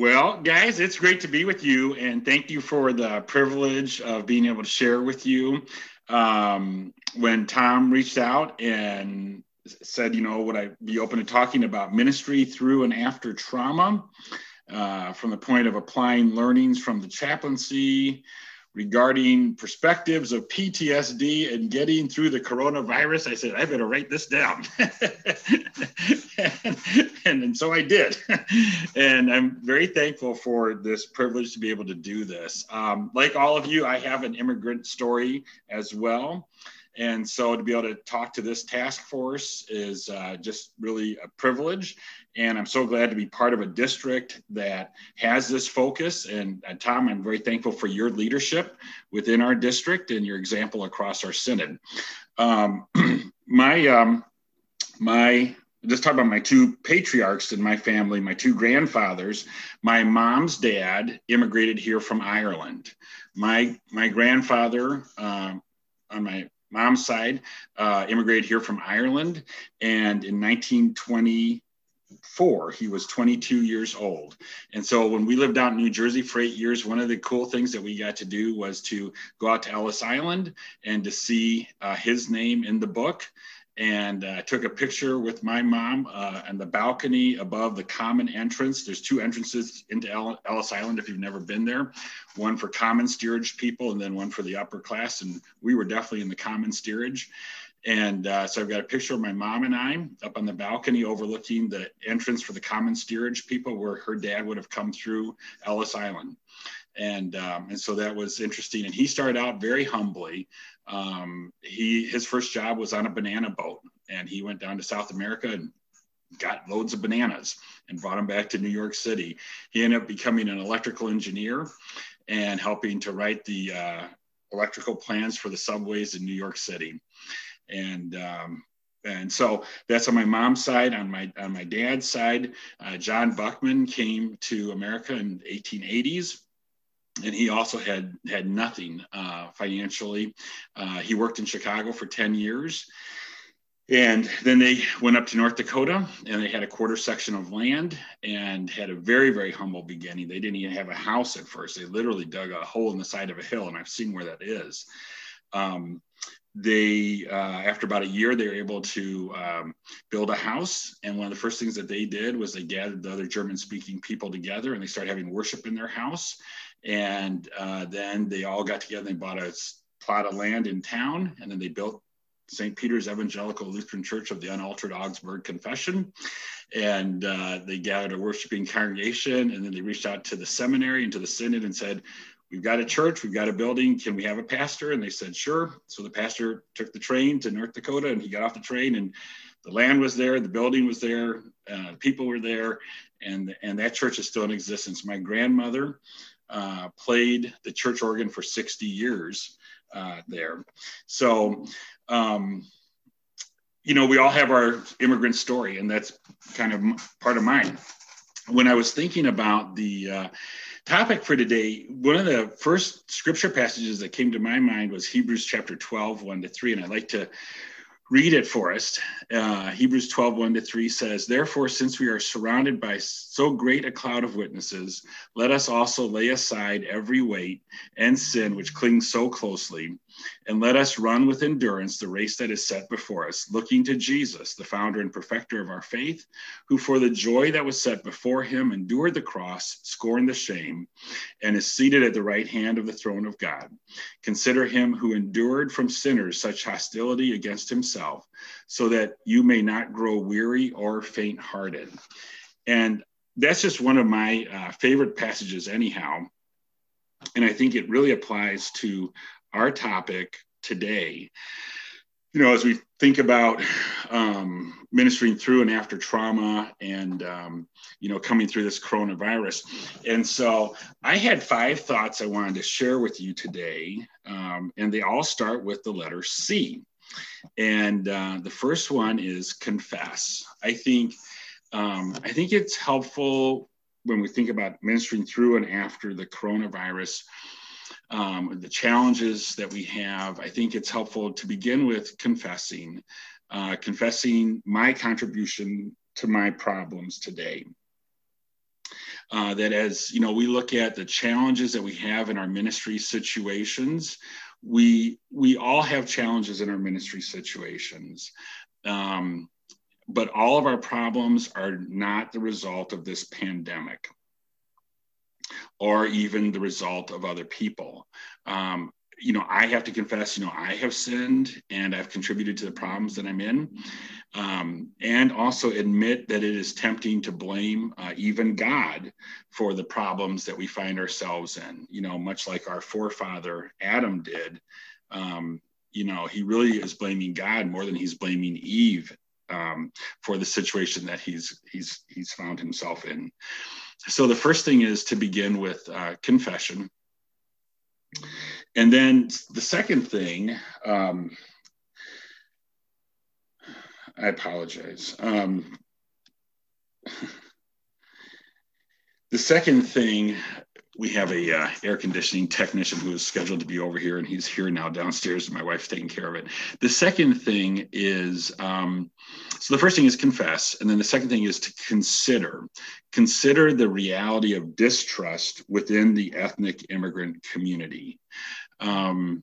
Well, guys, it's great to be with you, and thank you for the privilege of being able to share with you. Um, when Tom reached out and said, you know, would I be open to talking about ministry through and after trauma uh, from the point of applying learnings from the chaplaincy, regarding perspectives of PTSD and getting through the coronavirus, I said, I better write this down. and, and, and, so I did. and I'm very thankful for this privilege to be able to do this. Um, like all of you, I have an immigrant story as well. And so to be able to talk to this task force is uh, just really a privilege. And I'm so glad to be part of a district that has this focus. And uh, Tom, I'm very thankful for your leadership within our district and your example across our synod. Um, my, um, my, just talk about my two patriarchs in my family, my two grandfathers. My mom's dad immigrated here from Ireland. My my grandfather um, on my mom's side uh, immigrated here from Ireland, and in 1924 he was 22 years old. And so when we lived out in New Jersey for eight years, one of the cool things that we got to do was to go out to Ellis Island and to see uh, his name in the book and uh, took a picture with my mom uh, on the balcony above the common entrance. There's two entrances into Ellis Island if you've never been there, one for common steerage people and then one for the upper class. And we were definitely in the common steerage. And uh, so I've got a picture of my mom and I up on the balcony overlooking the entrance for the common steerage people where her dad would have come through Ellis Island. And, um, and so that was interesting. And he started out very humbly um, he his first job was on a banana boat, and he went down to South America and got loads of bananas and brought them back to New York City. He ended up becoming an electrical engineer and helping to write the uh, electrical plans for the subways in New York City. And um, and so that's on my mom's side. On my on my dad's side, uh, John Buckman came to America in 1880s and he also had had nothing uh, financially. Uh, he worked in Chicago for 10 years. And then they went up to North Dakota and they had a quarter section of land and had a very, very humble beginning. They didn't even have a house at first. They literally dug a hole in the side of a hill, and I've seen where that is. Um, they, uh, after about a year, they were able to um, build a house. And one of the first things that they did was they gathered the other German speaking people together and they started having worship in their house. And uh, then they all got together and bought a plot of land in town. And then they built St. Peter's Evangelical Lutheran Church of the Unaltered Augsburg Confession. And uh, they gathered a worshiping congregation. And then they reached out to the seminary and to the synod and said, We've got a church, we've got a building. Can we have a pastor? And they said, Sure. So the pastor took the train to North Dakota and he got off the train and the land was there, the building was there, uh, people were there, and, and that church is still in existence. My grandmother uh, played the church organ for 60 years uh, there. So, um, you know, we all have our immigrant story, and that's kind of part of mine. When I was thinking about the uh, topic for today, one of the first scripture passages that came to my mind was Hebrews chapter 12, 1 to 3. And I'd like to read it for us. Uh, Hebrews 12, 1 to 3 says, Therefore, since we are surrounded by so great a cloud of witnesses, let us also lay aside every weight and sin which clings so closely, and let us run with endurance the race that is set before us, looking to Jesus, the founder and perfecter of our faith, who for the joy that was set before him endured the cross, scorned the shame, and is seated at the right hand of the throne of God. Consider him who endured from sinners such hostility against himself, so that you may not grow weary or faint hearted. And that's just one of my uh, favorite passages, anyhow. And I think it really applies to our topic today. You know, as we think about um, ministering through and after trauma and, um, you know, coming through this coronavirus. And so I had five thoughts I wanted to share with you today. Um, and they all start with the letter C. And uh, the first one is confess. I think um, I think it's helpful when we think about ministering through and after the coronavirus, um, the challenges that we have. I think it's helpful to begin with confessing, uh, confessing my contribution to my problems today. uh, that as you know, we look at the challenges that we have in our ministry situations. We we all have challenges in our ministry situations. Um, but all of our problems are not the result of this pandemic or even the result of other people. Um, you know, I have to confess, you know, I have sinned and I've contributed to the problems that I'm in. Um, and also admit that it is tempting to blame uh, even God for the problems that we find ourselves in, you know, much like our forefather Adam did. Um, you know, he really is blaming God more than he's blaming Eve um, for the situation that he's he's he's found himself in. So the first thing is to begin with uh, confession, and then the second thing. Um, I apologize. Um, the second thing we have a uh, air conditioning technician who is scheduled to be over here and he's here now downstairs and my wife's taking care of it. The second thing is um, so the first thing is confess and then the second thing is to consider. Consider the reality of distrust within the ethnic immigrant community. Um,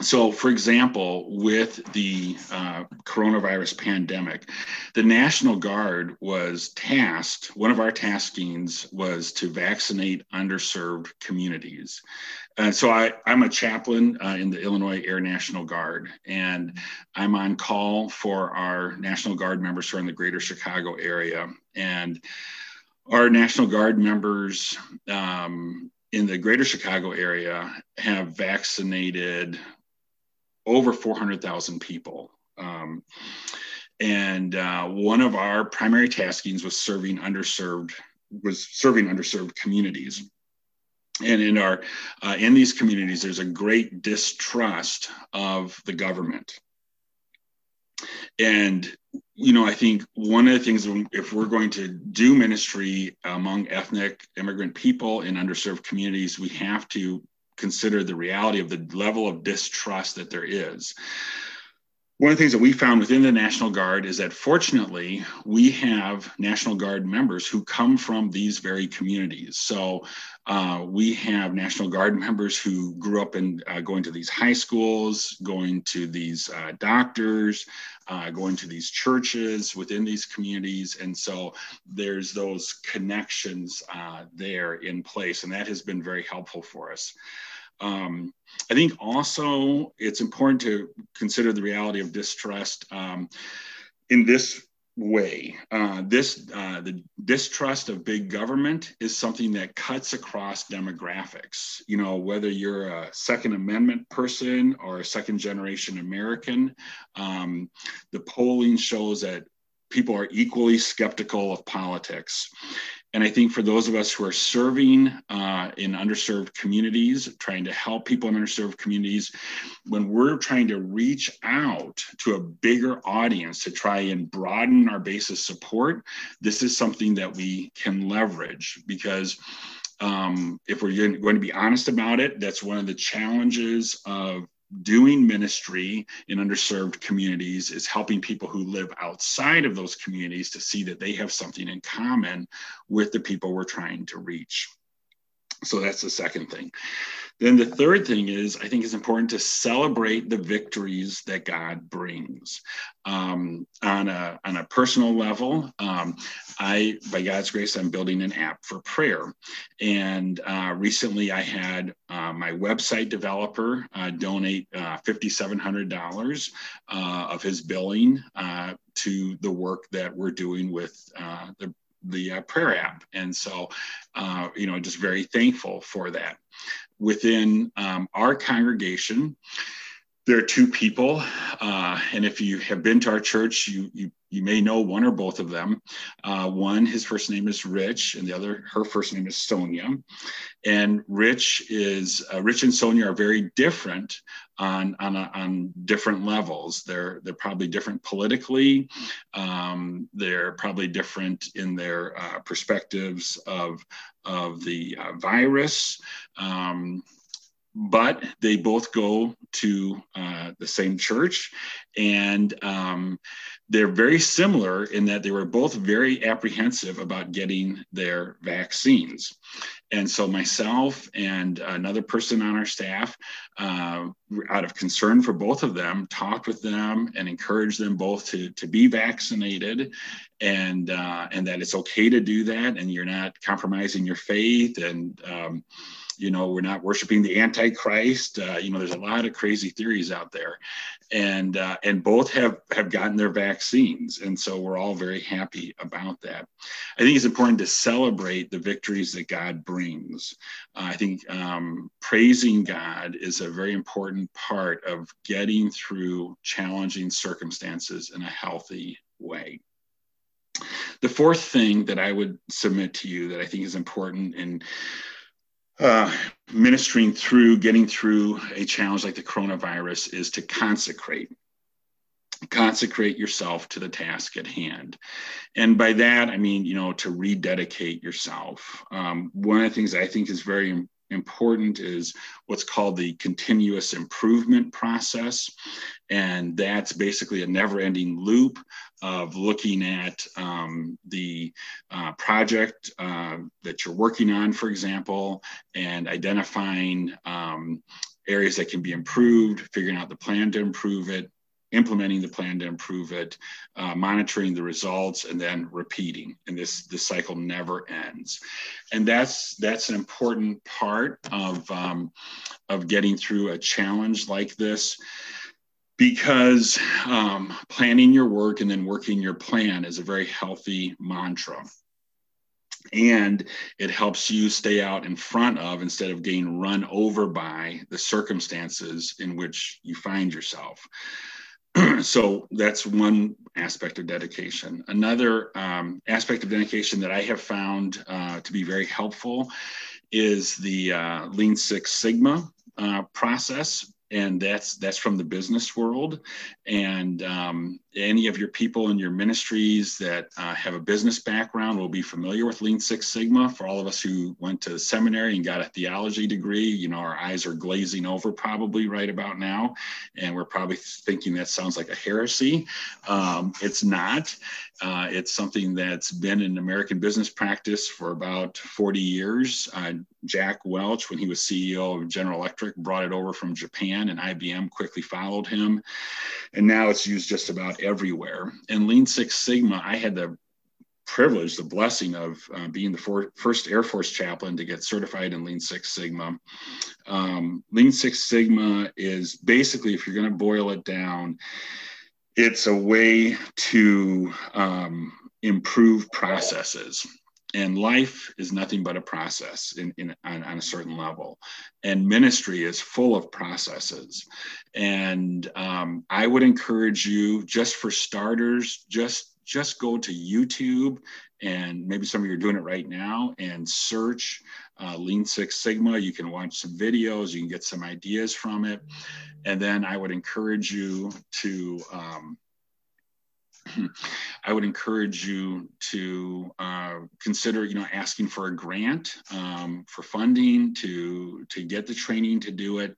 so, for example, with the uh, coronavirus pandemic, the National Guard was tasked, one of our taskings was to vaccinate underserved communities. And so I, am a chaplain uh, in the Illinois Air National Guard, and I'm on call for our National Guard members who are in the greater Chicago area. And our National Guard members um, in the greater Chicago area have vaccinated over 400,000 people. Um, and uh, one of our primary taskings was serving underserved was serving underserved communities and in our uh, in these communities there's a great distrust of the government and you know i think one of the things if we're going to do ministry among ethnic immigrant people in underserved communities we have to consider the reality of the level of distrust that there is. One of the things that we found within the National Guard is that fortunately, we have National Guard members who come from these very communities. So uh, we have National Guard members who grew up in uh, going to these high schools, going to these uh, doctors, uh, going to these churches within these communities. And so there's those connections uh, there in place, and that has been very helpful for us. Um, I think also it's important to consider the reality of distrust um, in this way. Uh, this uh, the distrust of big government is something that cuts across demographics. You know, whether you're a Second Amendment person or a second generation American, um, the polling shows that people are equally skeptical of politics. And I think for those of us who are serving uh, in underserved communities, trying to help people in underserved communities, when we're trying to reach out to a bigger audience to try and broaden our base of support, this is something that we can leverage because. Um, if we're going to be honest about it, that's one of the challenges of doing ministry in underserved communities is helping people who live outside of those communities to see that they have something in common with the people we're trying to reach. So that's the second thing. Then the third thing is, I think it's important to celebrate the victories that God brings. Um, on a on a personal level, um, I, by God's grace, I'm building an app for prayer, and uh, recently I had uh, my website developer uh, donate uh, $5,700 uh, of his billing uh, to the work that we're doing with the the uh, prayer app. And so, uh, you know, just very thankful for that. Within um, our congregation, there are two people, uh, and if you have been to our church, you, you you may know one or both of them. Uh, one, his first name is Rich, and the other, her first name is Sonia. And Rich is uh, Rich and Sonia are very different on on, a, on different levels. They're they're probably different politically. Um, they're probably different in their uh, perspectives of of the uh, virus. Um, but they both go to uh, the same church and um, they're very similar in that they were both very apprehensive about getting their vaccines. And so, myself and another person on our staff, uh, out of concern for both of them, talked with them and encouraged them both to, to be vaccinated and, uh, and that it's okay to do that and you're not compromising your faith. And, um, you know we're not worshiping the antichrist. Uh, you know there's a lot of crazy theories out there. And uh, and both have have gotten their vaccines. And so we're all very happy about that. I think it's important to celebrate the victories that god brings. Uh, i think um, praising god is a very important part of getting through challenging circumstances in a healthy way. The fourth thing that i would submit to you that i think is important and uh, ministering through, getting through a challenge like the coronavirus is to consecrate. Consecrate yourself to the task at hand. And by that, I mean, you know, to rededicate yourself. Um, one of the things I think is very important is what's called the continuous improvement process. And that's basically a never ending loop of looking at um, the uh, project uh, that you're working on, for example, and identifying um, areas that can be improved, figuring out the plan to improve it, implementing the plan to improve it, uh, monitoring the results, and then repeating. And this this cycle never ends. And that's that's an important part of um, of getting through a challenge like this. Because um, planning your work and then working your plan is a very healthy mantra and it helps you stay out in front of instead of getting run over by the circumstances in which you find yourself. so that's one aspect of dedication. Another um, aspect of dedication that I have found uh, to be very helpful is the uh, Lean Six Sigma uh, process and that's that's from the business world and um, any of your people in your ministries that uh, have a business background will be familiar with lean six sigma for all of us who went to seminary and got a theology degree you know our eyes are glazing over probably right about now and we're probably thinking that sounds like a heresy um, it's not uh, it's something that's been in American business practice for about 40 years. Uh, Jack Welch, when he was CEO of General Electric, brought it over from Japan, and IBM quickly followed him. And now it's used just about everywhere. And Lean Six Sigma, I had the privilege, the blessing of uh, being the for, first Air Force chaplain to get certified in Lean Six Sigma. Um, Lean Six Sigma is basically, if you're going to boil it down, it's a way to um, improve processes and life is nothing but a process in, in on, on, a certain level. And ministry is full of processes. And um, i would encourage you just for starters just just go to youtube and maybe some of you are doing it right now and search uh, lean six sigma. You can watch some videos. You can get some ideas from it. And then i would encourage you to um, I would encourage you to uh, consider, you know, asking for a grant um, for funding to to get the training to do it.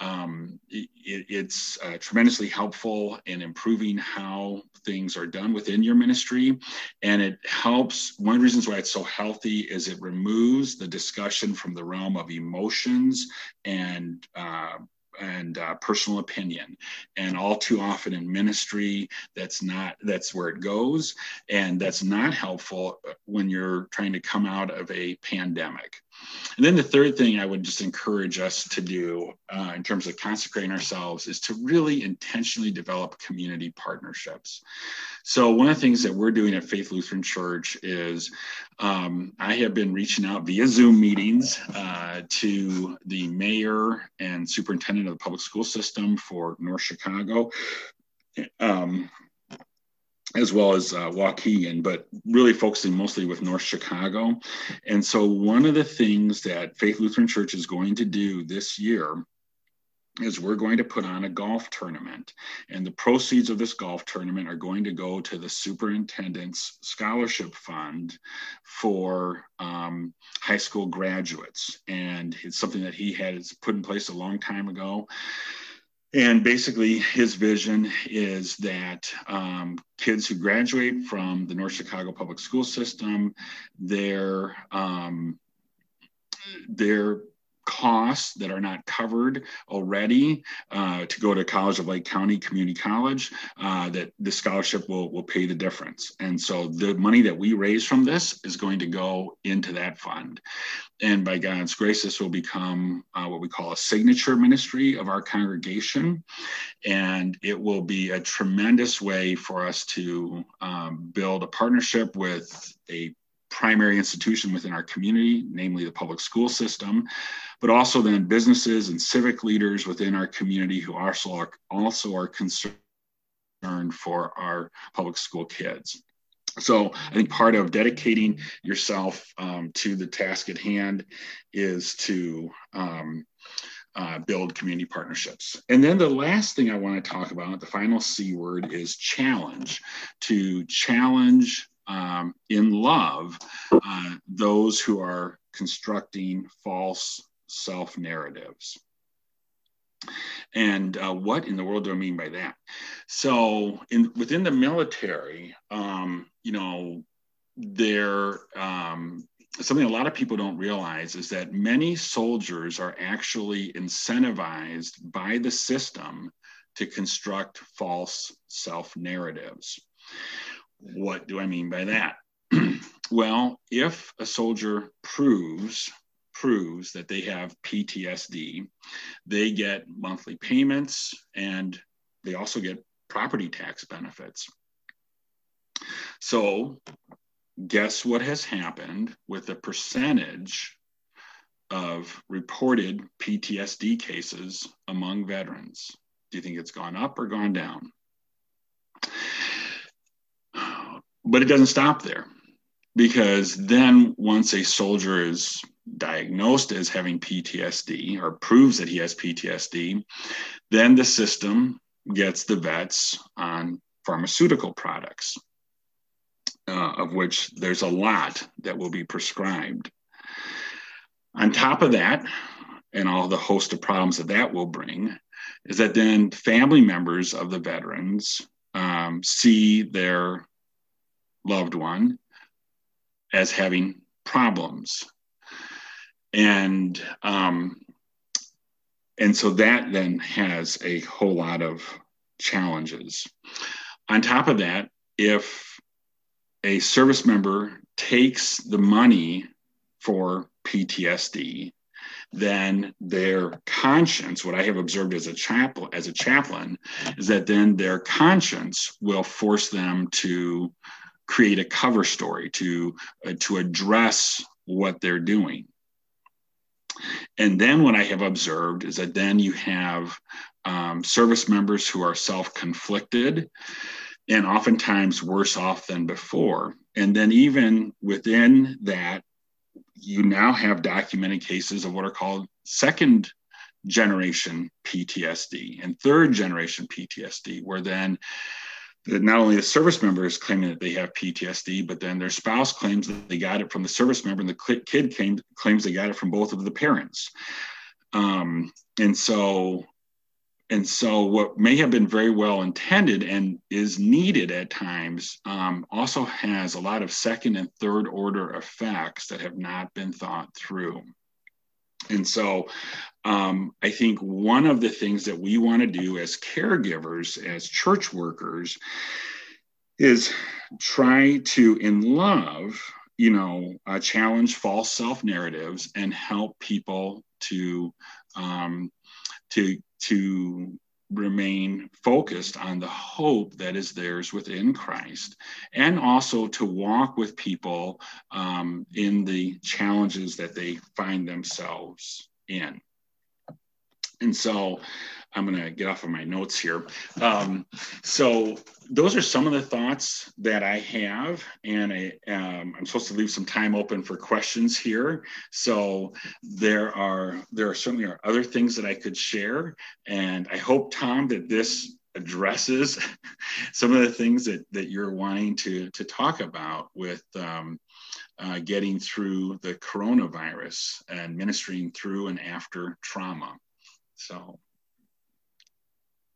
Um, it it's uh, tremendously helpful in improving how things are done within your ministry, and it helps. One of the reasons why it's so healthy is it removes the discussion from the realm of emotions and uh, and uh, personal opinion. And all too often in ministry that's not that's where it goes. And that's not helpful when you're trying to come out of a pandemic and then the third thing I would just encourage us to do uh, in terms of consecrating ourselves is to really intentionally develop community partnerships. So, one of the things that we're doing at Faith Lutheran Church is um, I have been reaching out via Zoom meetings uh, to the mayor and superintendent of the public school system for North Chicago. Um, as well as uh, Waukegan, but really focusing mostly with North Chicago. And so, one of the things that Faith Lutheran Church is going to do this year is we're going to put on a golf tournament. And the proceeds of this golf tournament are going to go to the superintendent's scholarship fund for um, high school graduates. And it's something that he had put in place a long time ago And basically, his vision is that um, kids who graduate from the North Chicago public school system, their um, their costs that are not covered already uh, to go to College of Lake County Community College, uh, that the scholarship will, will pay the difference. And so the money that we raise from this is going to go into that fund. And by God's grace, this will become uh, what we call a signature ministry of our congregation. And it will be a tremendous way for us to um, build a partnership with a primary institution within our community, namely the public school system, but also then businesses and civic leaders within our community who also are, also are concerned for our public school kids. So I think part of dedicating yourself um, to the task at hand is to um, uh, build community partnerships. And then the last thing I want to talk about, the final C word, is challenge. To challenge um, in love uh, those who are constructing false self narratives. And uh, what in the world do I mean by that? So, in within the military, um, you know, there um, something a lot of people don't realize is that many soldiers are actually incentivized by the system to construct false self narratives. What do I mean by that? well, if a soldier proves proves that they have PTSD, they get monthly payments and they also get property tax benefits. So, guess what has happened with the percentage of reported PTSD cases among veterans? Do you think it's gone up or gone down? But it doesn't stop there because then once a soldier is diagnosed as having PTSD or proves that he has PTSD, then the system gets the vets on pharmaceutical products, uh, of which there's a lot that will be prescribed. On top of that, and all the host of problems that that will bring, is that then family members of the veterans um, see their loved one as having problems. And um, and so that then has a whole lot of challenges. On top of that if a service member takes the money for ptsd then their conscience what i have observed as a chaplain as a chaplain is that then their conscience will force them to create a cover story to uh, to address what they're doing and then what I have observed is that then you have um, service members who are self conflicted and oftentimes worse off than before. And then, even within that, you now have documented cases of what are called second generation PTSD and third generation PTSD, where then that not only the service member is claiming that they have PTSD, but then their spouse claims that they got it from the service member, and the kid came, claims they got it from both of the parents. Um, and so, and so, what may have been very well intended and is needed at times um, also has a lot of second and third order effects that have not been thought through. And so um, I think one of the things that we want to do as caregivers, as church workers, is try to, in love, you know, uh, challenge false self narratives and help people to um, to to remain focused on the hope that is theirs within Christ, and also to walk with people um, in the challenges that they find themselves in. And so I'm going to get off of my notes here. Um, so those are some of the thoughts that I have, and I, am um, supposed to leave some time open for questions here. So there are there are certainly are other things that I could share, and I hope Tom that this addresses some of the things that that you're wanting to to talk about with. Um, uh, getting through the coronavirus and ministering through and after trauma. So